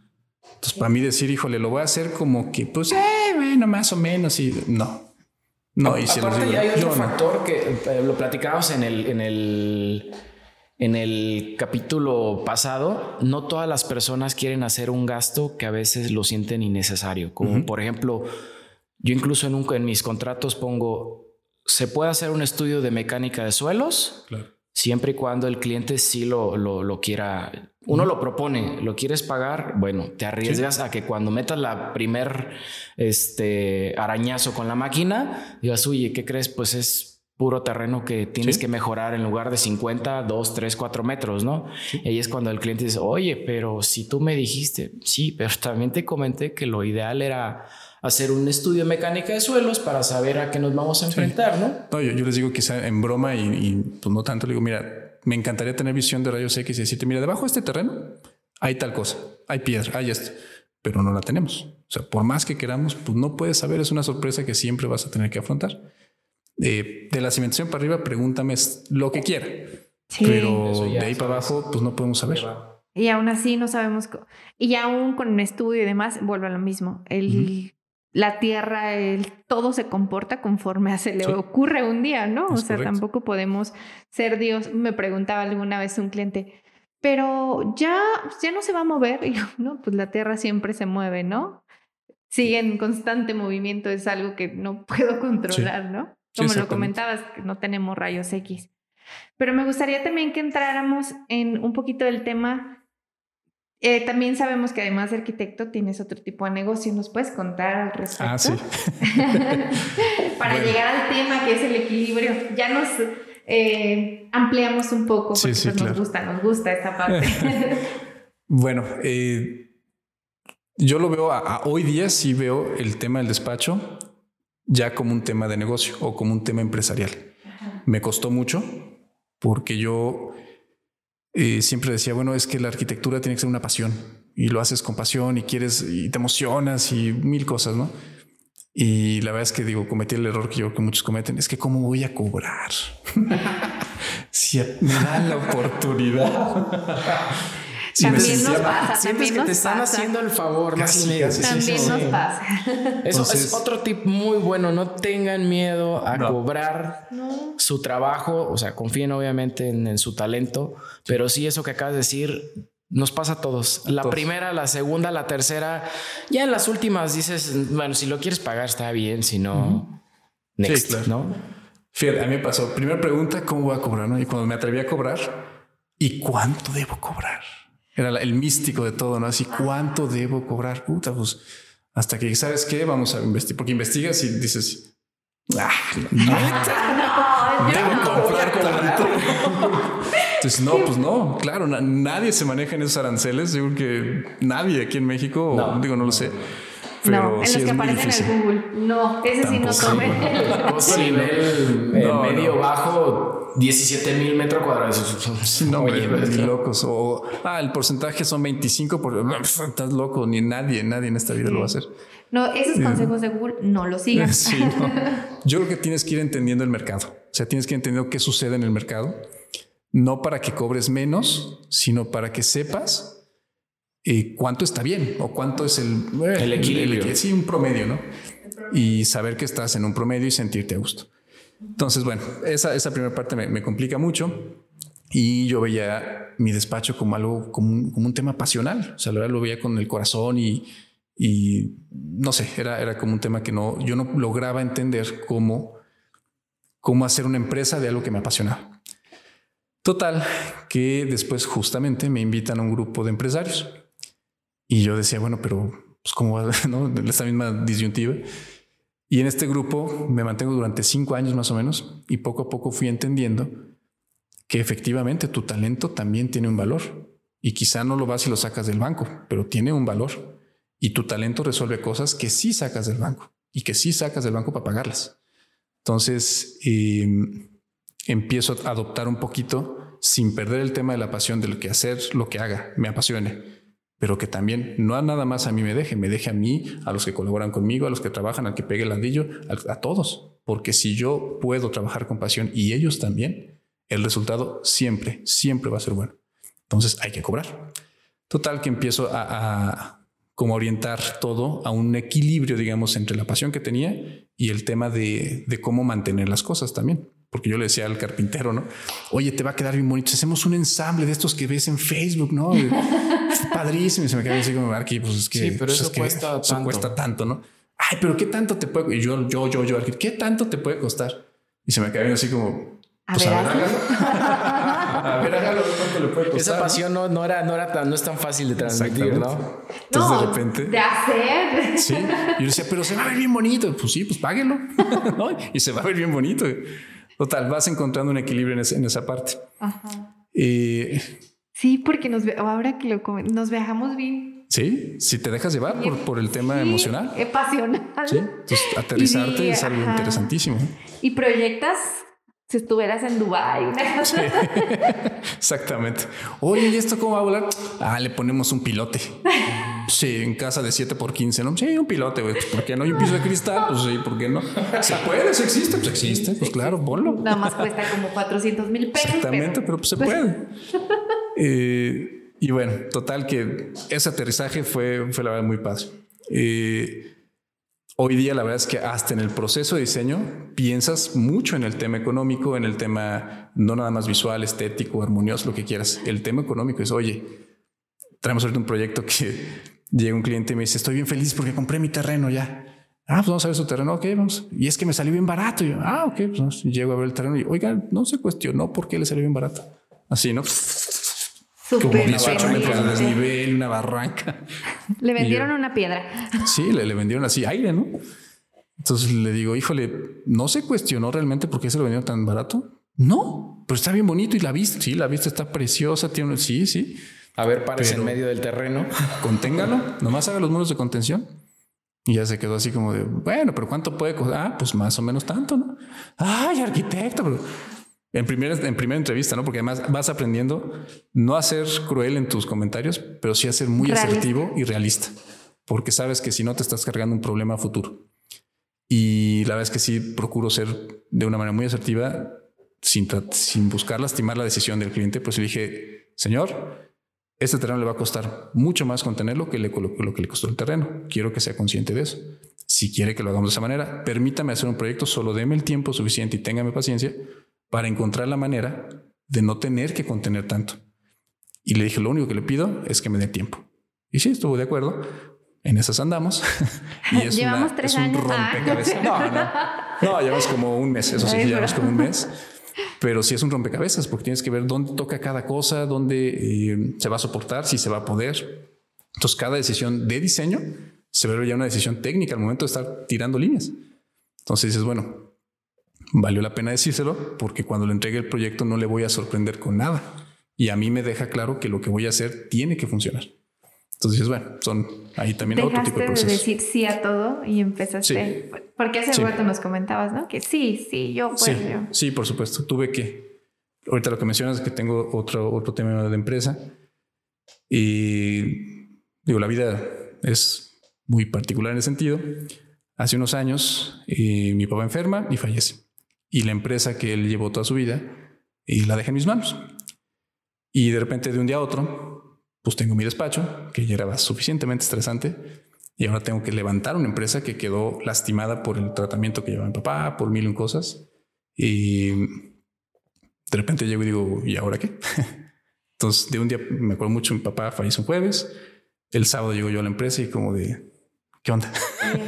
Entonces, para mí decir, híjole, lo voy a hacer como que, pues, eh, bueno, más o menos, y no. No, y si Aparte, hay otro factor que eh, lo platicamos en el, en el, en el capítulo pasado. No todas las personas quieren hacer un gasto que a veces lo sienten innecesario. Como por ejemplo, yo incluso en, un, en mis contratos pongo, se puede hacer un estudio de mecánica de suelos. Claro siempre y cuando el cliente sí lo, lo, quiera. Uno lo propone, lo quieres pagar, bueno, te arriesgas a que cuando metas la primer este, arañazo con la máquina, digas, oye, ¿qué crees? Pues es puro terreno que tienes que mejorar en lugar de 50, 2, 3, 4 metros, ¿no? Y es cuando el cliente dice, oye, pero si tú me dijiste, sí, pero también te comenté que lo ideal era hacer un estudio de mecánica de suelos para saber a qué nos vamos a enfrentar, ¿no? yo, les digo quizá en broma y, pues no tanto, le digo, mira, me encantaría tener visión de rayos X y decirte, mira, debajo de este terreno hay tal cosa, hay piedra, hay esto, pero no la tenemos. O sea, por más que queramos, pues no puedes saber, es una sorpresa que siempre vas a tener que afrontar. Eh, de la cimentación para arriba, pregúntame lo que quiera. Pero de ahí para abajo, pues no podemos saber. Y aún así no sabemos. Y aún con un estudio y demás, vuelve a lo mismo. El la Tierra, el, todo se comporta conforme a se le ocurre un día, ¿no? o sea, tampoco podemos ser Dios. Me preguntaba alguna vez un cliente, pero ya, ya no se va a mover. [LAUGHS] Y yo, no, pues la Tierra siempre se mueve, ¿no? Sigue en constante movimiento, es algo que no [LAUGHS] puedo controlar, ¿no? Como lo comentabas, no tenemos rayos X. Pero me gustaría también que entráramos en un poquito del tema eh, también sabemos que además de arquitecto tienes otro tipo de negocio. ¿Nos puedes contar al respecto? Ah, sí. [LAUGHS] Para llegar al tema que es el equilibrio. Ya nos eh, ampliamos un poco porque pues, nos gusta, nos gusta esta parte. [LAUGHS] [LAUGHS] bueno, eh, yo lo veo hoy día, sí veo el tema del despacho ya como un tema de negocio o como un tema empresarial. Me costó mucho porque yo eh, siempre decía, bueno, es que la arquitectura tiene que ser una pasión y lo haces con pasión y quieres y te emocionas y mil cosas, ¿no? Y la verdad es que digo, cometí el error que yo que muchos cometen, es que cómo voy a cobrar [LAUGHS] si me dan la oportunidad. [LAUGHS] también nos pasa. Sientes que te están haciendo el favor. también nos pasa. Eso es otro tip muy bueno. No tengan miedo a cobrar su trabajo. O sea, confíen obviamente en, su talento. Pero sí, eso que acabas de decir, nos pasa a todos. La primera, la segunda, la tercera. Ya en las últimas dices, bueno, si lo quieres pagar está bien. Si no, next, ¿no? Fíjate, a mí me pasó. Primera pregunta, ¿cómo voy a cobrar? Y cuando me atreví a cobrar, ¿y cuánto debo cobrar? Era el místico de todo, ¿no? Así, ¿cuánto debo cobrar? Puta, pues hasta que, ¿sabes qué? Vamos a investigar, porque investigas y dices, ah, no, debo comprar tanto. Entonces, no, pues no, claro, nadie se maneja en esos aranceles. Yo creo que nadie aquí en México, digo, no lo sé. Pero no, en los que aparecen en el Google. No, ese sí no tome. [LAUGHS] nivel medio bajo 17 mil metros cuadrados. [LAUGHS] No, Oye, locos. O ah, el porcentaje son 25 por estás loco, ni nadie, nadie en esta vida lo va a hacer. No, esos consejos de Google no los sigas. [LAUGHS] Sí, Yo creo que tienes que ir entendiendo el mercado. O sea, tienes que ir entendiendo qué sucede en el mercado. No para que cobres menos, sino para que sepas eh, cuánto está bien o cuánto es el, el equilibrio. sí, un promedio, ¿no? Y saber que estás en un promedio y sentirte a gusto. Entonces, bueno, esa, esa primera parte me, complica mucho y yo veía mi despacho como algo, como un, tema pasional. O sea, lo veía con el corazón y, y no sé, era, era como un tema que no, yo no lograba entender cómo, cómo hacer una empresa de algo que me apasionaba. Total, que después justamente me invitan a un grupo de empresarios y yo decía, bueno, pero pues cómo va, [LAUGHS] ¿no? Esta misma disyuntiva. Y en este grupo me mantengo durante cinco años más o menos y poco a poco fui entendiendo que efectivamente tu talento también tiene un valor y quizá no lo vas y lo sacas del banco, pero tiene un valor y tu talento resuelve cosas que sí sacas del banco y que sí sacas del banco para pagarlas. Entonces em, empiezo a adoptar un poquito sin perder el tema de la pasión de lo que hacer, lo que haga, me apasione pero que también no a nada más a mí me deje, me deje a mí, a los que colaboran conmigo, a los que trabajan, al que pegue el ladrillo, a, todos. Porque si yo puedo trabajar con pasión y ellos también, el resultado siempre, siempre va a ser bueno. Entonces hay que cobrar. Total que empiezo a, como orientar todo a un equilibrio, digamos, entre la pasión que tenía y el tema de, de cómo mantener las cosas también porque yo le decía al carpintero, ¿no? Oye, te va a quedar bien bonito. Hacemos un ensamble de estos que ves en Facebook, ¿no? [LAUGHS] padrísimo. Y se me quedó así como, aquí, pues es que, sí, pero pues, eso, cuesta, tanto. cuesta tanto, ¿no? Ay, pero qué tanto te puede, y yo, yo, yo, yo, ¿qué tanto te puede costar? Y se me quedó así como, pues a ver, hágalo. [LAUGHS] a ver, hágalo, cuánto le puede costar. Esa pasión ¿no? no, era, no era tan, no es tan fácil de transmitir, ¿no? Entonces de repente. De hacer. Sí. Y yo decía, pero se va a ver bien bonito. Pues sí, pues páguelo. [LAUGHS] ¿no? Y se va a ver bien bonito. Total, vas encontrando un equilibrio en, esa parte. Ajá. sí, porque nos ahora que lo nos viajamos bien. Sí, si te dejas llevar por, el tema emocional. Es pasional. Sí, entonces [LAUGHS] aterrizarte es algo interesantísimo. Y proyectas si estuvieras en Dubai. [LAUGHS] [LAUGHS] Exactamente. Oye, ¿y esto cómo va a volar? Ah, le ponemos un pilote. Sí, en casa de 7 por 15, ¿no? Sí, un pilote, güey. ¿Por qué no hay un piso de cristal? Pues sí, ¿por qué no? ¿Se puede? ¿Se existe? Pues existe. Pues claro, ponlo. Nada más cuesta como 400 mil pesos. Exactamente, pero, pues se puede. [LAUGHS] Eh, y bueno, total que ese aterrizaje fue, fue la verdad muy padre. Eh, hoy día la verdad es que hasta en el proceso de diseño piensas mucho en el tema económico, en el tema no nada más visual, estético, armonioso, lo que quieras. El tema económico es, oye, traemos ahorita un proyecto que llega un cliente y me dice, estoy bien feliz porque compré mi terreno ya. Ah, pues vamos a ver su terreno. Ok, vamos. Y es que me salió bien barato. Y yo, ah, ok, pues llego a ver el terreno y, oiga, no se cuestionó por qué le salió bien barato. Así, ¿no? Como 18 metros de desnivel, una barranca. Le vendieron una piedra. Sí, le, le, vendieron así aire, ¿no? Entonces le digo, híjole, ¿no se cuestionó realmente por qué se lo vendieron tan barato? No, pero está bien bonito y la vista, sí, la vista está preciosa, tiene, sí, sí. A ver, párese en medio del terreno. [LAUGHS] Conténgalo, nomás haga los muros de contención. Y ya se quedó así como de, bueno, pero ¿cuánto puede costar? Ah, pues más o menos tanto, ¿no? Ay, arquitecto, pero en primera, en primera entrevista, ¿no? Porque además vas aprendiendo no a ser cruel en tus comentarios, pero sí a ser muy asertivo y realista, porque sabes que si no te estás cargando un problema futuro. Y la verdad es que sí procuro ser de una manera muy asertiva, sin, sin buscar lastimar la decisión del cliente. Pues le dije, señor, este terreno le va a costar mucho más contenerlo que le, lo que le costó el terreno. Quiero que sea consciente de eso. Si quiere que lo hagamos de esa manera, permítame hacer un proyecto, solo deme el tiempo suficiente y téngame paciencia para encontrar la manera de no tener que contener tanto. Y le dije, lo único que le pido es que me dé tiempo. Y sí, estuvo de acuerdo. En esas andamos. [LAUGHS] y es Llevamos tres años. Un ah. rompecabezas. No, no. [LAUGHS] No, llevamos como un mes. Eso sí, llevamos como un mes. Pero sí es un rompecabezas porque tienes que ver dónde toca cada cosa, dónde eh, se va a soportar, si se va a poder. Entonces, cada decisión de diseño se ve ya una decisión técnica al momento de estar tirando líneas. Entonces dices, bueno, valió la pena decírselo porque cuando le entregue el proyecto no le voy a sorprender con nada. Y a mí me deja claro que lo que voy a hacer tiene que funcionar. Entonces, bueno, son ahí también otro tipo de procesos. de decir sí a todo y empezaste. Porque hace rato nos comentabas, ¿no? Que sí, sí, yo pues. Sí, por supuesto. Tuve que. Ahorita lo que mencionas es que tengo otro, otro tema de empresa. Y digo, la vida es muy particular en ese sentido. Hace unos años eh, mi papá enferma y fallece y la empresa que él llevó toda su vida y la dejé en mis manos. Y de repente de un día a otro, pues tengo mi despacho, que ya era suficientemente estresante, y ahora tengo que levantar una empresa que quedó lastimada por el tratamiento que lleva mi papá, por mil cosas. Y de repente llego y digo, ¿y ahora qué? [LAUGHS] Entonces, de un día me acuerdo mucho, mi papá falleció un jueves, el sábado llego yo a la empresa y como de, ¿qué onda?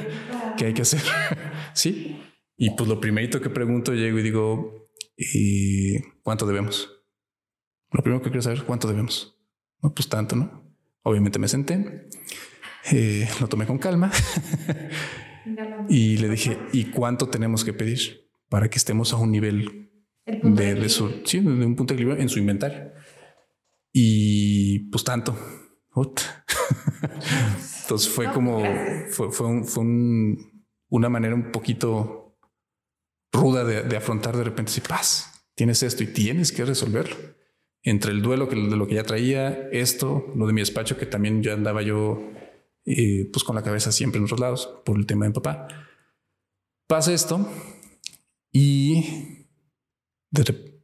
[LAUGHS] ¿Qué hay que hacer? [LAUGHS] sí, y pues lo primerito que pregunto, llego y digo, ¿y cuánto debemos? Lo primero que quiero saber, ¿cuánto debemos? No, pues tanto, ¿no? Obviamente me senté, eh, lo tomé con calma y le dije, ¿y cuánto tenemos que pedir para que estemos a un nivel de, de, su, sí, de un punto de equilibrio en su inventario? Y pues tanto. [LAUGHS] Entonces fue como, fue, fue, un, fue un, una manera un poquito ruda de, afrontar de repente si paz, tienes esto y tienes que resolverlo. Entre el duelo que, de lo que ya traía, esto, lo de mi despacho, que también yo andaba yo eh, pues con la cabeza siempre en otros lados por el tema de papá. Pasa esto y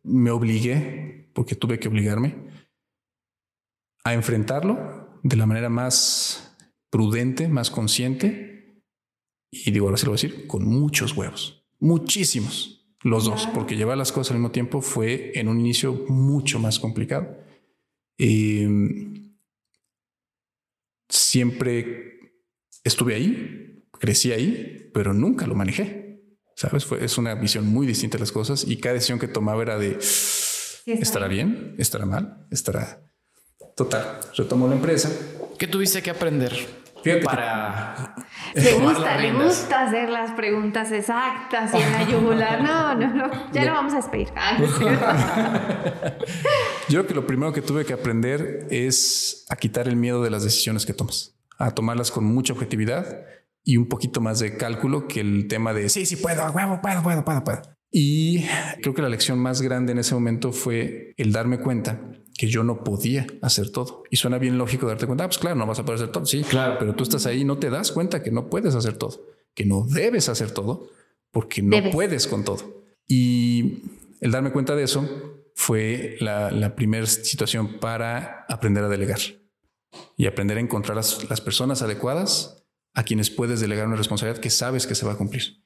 me obligué, porque tuve que obligarme, a enfrentarlo de la manera más prudente, más consciente. Y digo, ahora se lo voy a decir, con muchos huevos muchísimos, los dos, porque llevar las cosas al mismo tiempo fue en un inicio mucho más complicado. Em, siempre estuve ahí, crecí ahí, pero nunca lo manejé. Sabes, fue, es una visión muy distinta de las cosas y cada decisión que tomaba era de estará bien, estará mal, estará total. Retomo la empresa. ¿Qué tuviste que aprender? para. Le gusta, le gusta hacer las preguntas exactas y en la yugular. [LAUGHS] No, no, no. Ya lo vamos a despedir. [LAUGHS] Yo creo que lo primero que tuve que aprender es a quitar el miedo de las decisiones que tomas, a tomarlas con mucha objetividad y un poquito más de cálculo que el tema de sí, sí puedo, huevo, puedo, puedo, puedo, puedo. Y creo que la lección más grande en ese momento fue el darme cuenta que yo no podía hacer todo. Y suena bien lógico darte cuenta, ah, pues claro, no vas a poder hacer todo. Sí, claro, pero tú estás ahí y no te das cuenta que no puedes hacer todo, que no debes hacer todo, porque no puedes con todo. Y el darme cuenta de eso fue la, primera situación para aprender a delegar y aprender a encontrar las, las personas adecuadas a quienes puedes delegar una responsabilidad que sabes que se va a cumplir.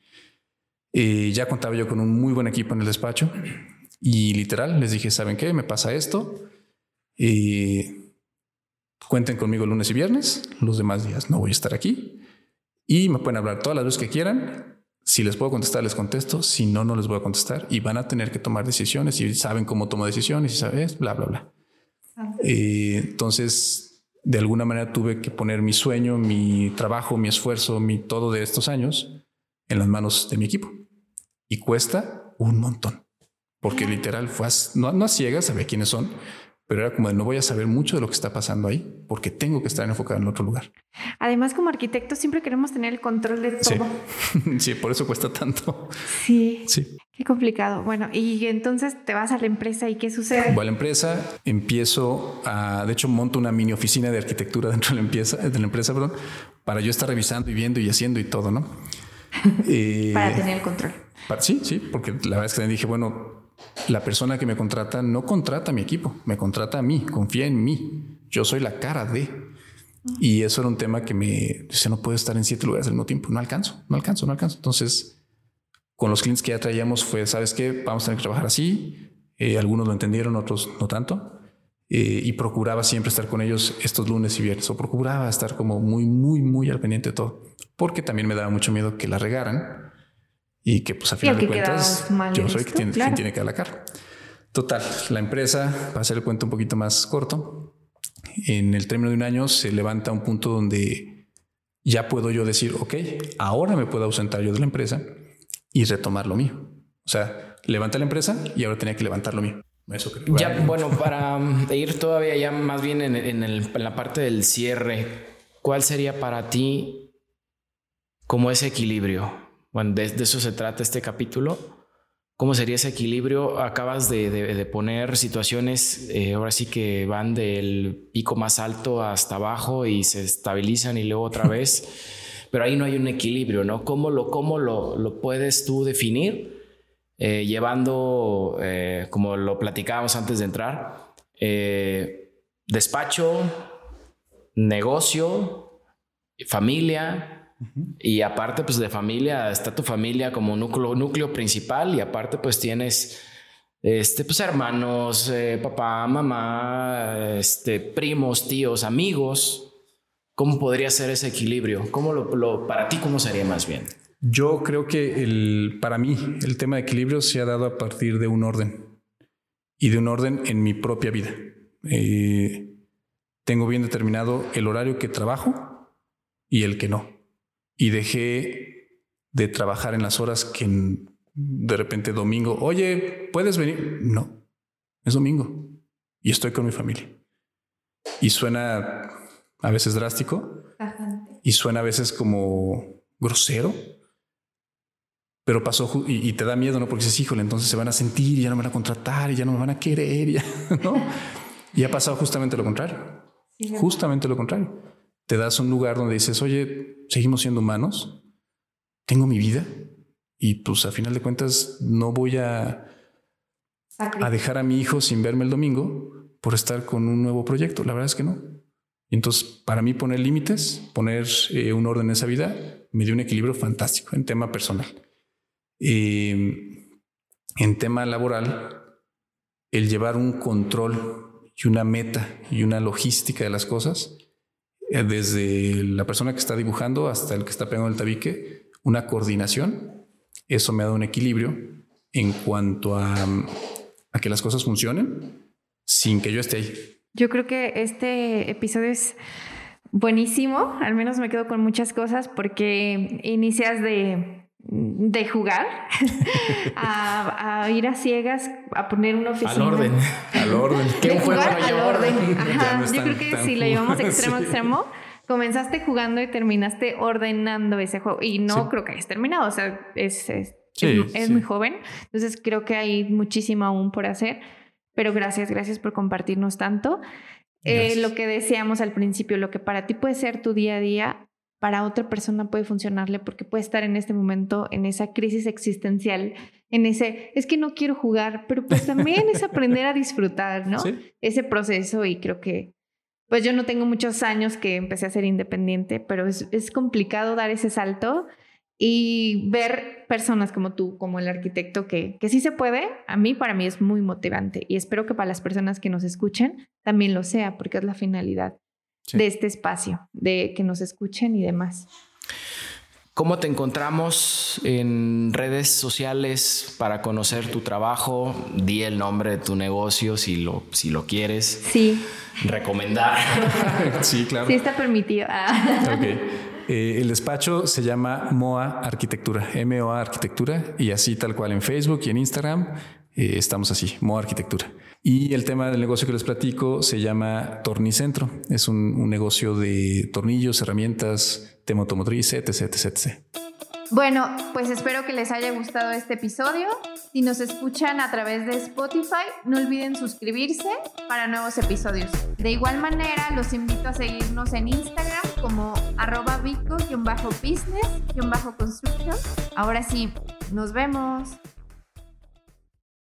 Eh, ya contaba yo con un muy buen equipo en el despacho y literal les dije, ¿saben qué? Me pasa esto. Eh, cuenten conmigo lunes y viernes, los demás días no voy a estar aquí y me pueden hablar todas las veces que quieran. Si les puedo contestar, les contesto. Si no, no les voy a contestar y van a tener que tomar decisiones y saben cómo tomo decisiones y sabes, bla, bla, bla. Eh, entonces, de alguna manera tuve que poner mi sueño, mi trabajo, mi esfuerzo, mi todo de estos años en las manos de mi equipo. Y cuesta un montón, porque literal fue no, no a ciegas, sabía quiénes son, pero era como de no voy a saber mucho de lo que está pasando ahí porque tengo que estar enfocado en otro lugar. Además, como arquitectos siempre queremos tener el control de todo. [LAUGHS] Sí, por eso cuesta tanto. Sí. Sí. Qué complicado. Bueno, y entonces te vas a la empresa y qué sucede? Voy a la empresa, empiezo a, de hecho, monto una mini oficina de arquitectura [LAUGHS] dentro de la empresa, de la empresa, perdón, para yo estar revisando y viendo y haciendo y todo, ¿no? [LAUGHS] Eh, para tener el control. sí, sí, porque la verdad es que dije, bueno, la persona que me contrata no contrata a mi equipo, me contrata a mí, confía en mí. Yo soy la cara de. Y eso era un tema que me dice, no puedo estar en siete lugares al mismo tiempo. No alcanzo, no alcanzo, no alcanzo. Entonces, con los clientes que ya traíamos fue, ¿sabes qué? Vamos a tener que trabajar así. Eh, algunos lo entendieron, otros no tanto. Eh, y procuraba siempre estar con ellos estos lunes y viernes. O procuraba estar como muy, muy, muy al pendiente de todo. Porque también me daba mucho miedo que la regaran y que pues a final de cuentas yo soy quien, tiene, tiene que dar la cara. Total, la empresa, para hacer el cuento un poquito más corto, en el término de un año se levanta un punto donde ya puedo yo decir, ok, ahora me puedo ausentar yo de la empresa y retomar lo mío. O sea, levanta la empresa y ahora tenía que levantar lo mío. Eso creo. Ya, bueno, para um, ir todavía ya más bien en, en la parte del cierre, ¿cuál sería para ti como ese equilibrio? Bueno, de, eso se trata este capítulo. ¿Cómo sería ese equilibrio? Acabas de, poner situaciones, eh, ahora sí que van del pico más alto hasta abajo y se estabilizan y luego otra [LAUGHS] vez, pero ahí no hay un equilibrio, ¿no? ¿Cómo lo, cómo lo, puedes tú definir? Eh, llevando, eh, como lo platicábamos antes de entrar, despacho, negocio, familia, y aparte, pues de familia, está tu familia como núcleo, núcleo principal y aparte, pues tienes, este, pues hermanos, eh, papá, mamá, este, primos, tíos, amigos. ¿Cómo podría ser ese equilibrio? ¿Cómo lo, para ti, cómo sería más bien? Yo creo que el, para mí el tema de equilibrio se ha dado a partir de un orden y de un orden en mi propia vida. Eh, tengo bien determinado el horario que trabajo y el que no y dejé de trabajar en las horas que de repente domingo, oye, ¿puedes venir? No, es domingo y estoy con mi familia. Y suena a veces drástico y suena a veces como grosero, pero pasó y, te da miedo, ¿no? Porque dices, híjole, entonces se van a sentir y ya no me van a contratar y ya no me van a querer, ya, [LAUGHS] ¿no? y ha pasado justamente lo contrario. justamente lo contrario te das un lugar donde dices, oye, seguimos siendo humanos, tengo mi vida y pues a final de cuentas no voy a, a dejar a mi hijo sin verme el domingo por estar con un nuevo proyecto. La verdad es que no. entonces, para mí poner límites, poner eh, un orden en esa vida, me dio un equilibrio fantástico en tema personal. Em, en tema laboral, el llevar un control y una meta y una logística de las cosas eh, desde la persona que está dibujando hasta el que está pegando el tabique, una coordinación. Eso me ha dado un equilibrio en cuanto a, a que las cosas funcionen sin que yo esté ahí. Yo creo que este episodio es buenísimo, al menos me quedo con muchas cosas porque inicias de de jugar [LAUGHS] a, ir a ciegas a poner una oficina. Al orden. Al orden. [LAUGHS] De jugar al orden. Yo creo que si lo llevamos [LAUGHS] extremo a extremo, comenzaste jugando y terminaste ordenando ese juego. Y no creo que hayas terminado. O sea, es, es, muy joven. Entonces creo que hay muchísimo aún por hacer. Pero gracias, gracias por compartirnos tanto. Eh, lo que decíamos al principio, lo que para ti puede ser tu día a día, para otra persona puede funcionarle porque puede estar en este momento en esa crisis existencial, en ese, es que no quiero jugar, pero pues también es aprender a disfrutar, ¿no? Ese proceso y creo que pues yo no tengo muchos años que empecé a ser independiente, pero es, es complicado dar ese salto y ver personas como tú, como el arquitecto, que, que sí se puede, a mí para mí es muy motivante y espero que para las personas que nos escuchen también lo sea, porque es la finalidad de este espacio, de que nos escuchen y demás. ¿Cómo te encontramos en redes sociales para conocer tu trabajo? Di el nombre de tu negocio si lo, si lo quieres. Sí. Recomendar. [LAUGHS] sí, claro. Sí está permitido. Ah. Eh, el despacho se llama MOA Arquitectura, MOA Arquitectura, y así tal cual en Facebook y en Instagram eh, estamos así, MOA Arquitectura. Y el tema del negocio que les platico se llama Tornicentro. Es un, negocio de tornillos, herramientas, tema automotriz, etc, etc, etc. Bueno, pues espero que les haya gustado este episodio. Si nos escuchan a través de Spotify, no olviden suscribirse para nuevos episodios. De igual manera, los invito a seguirnos en Instagram como arroba bico-business-construction. Ahora sí, nos vemos.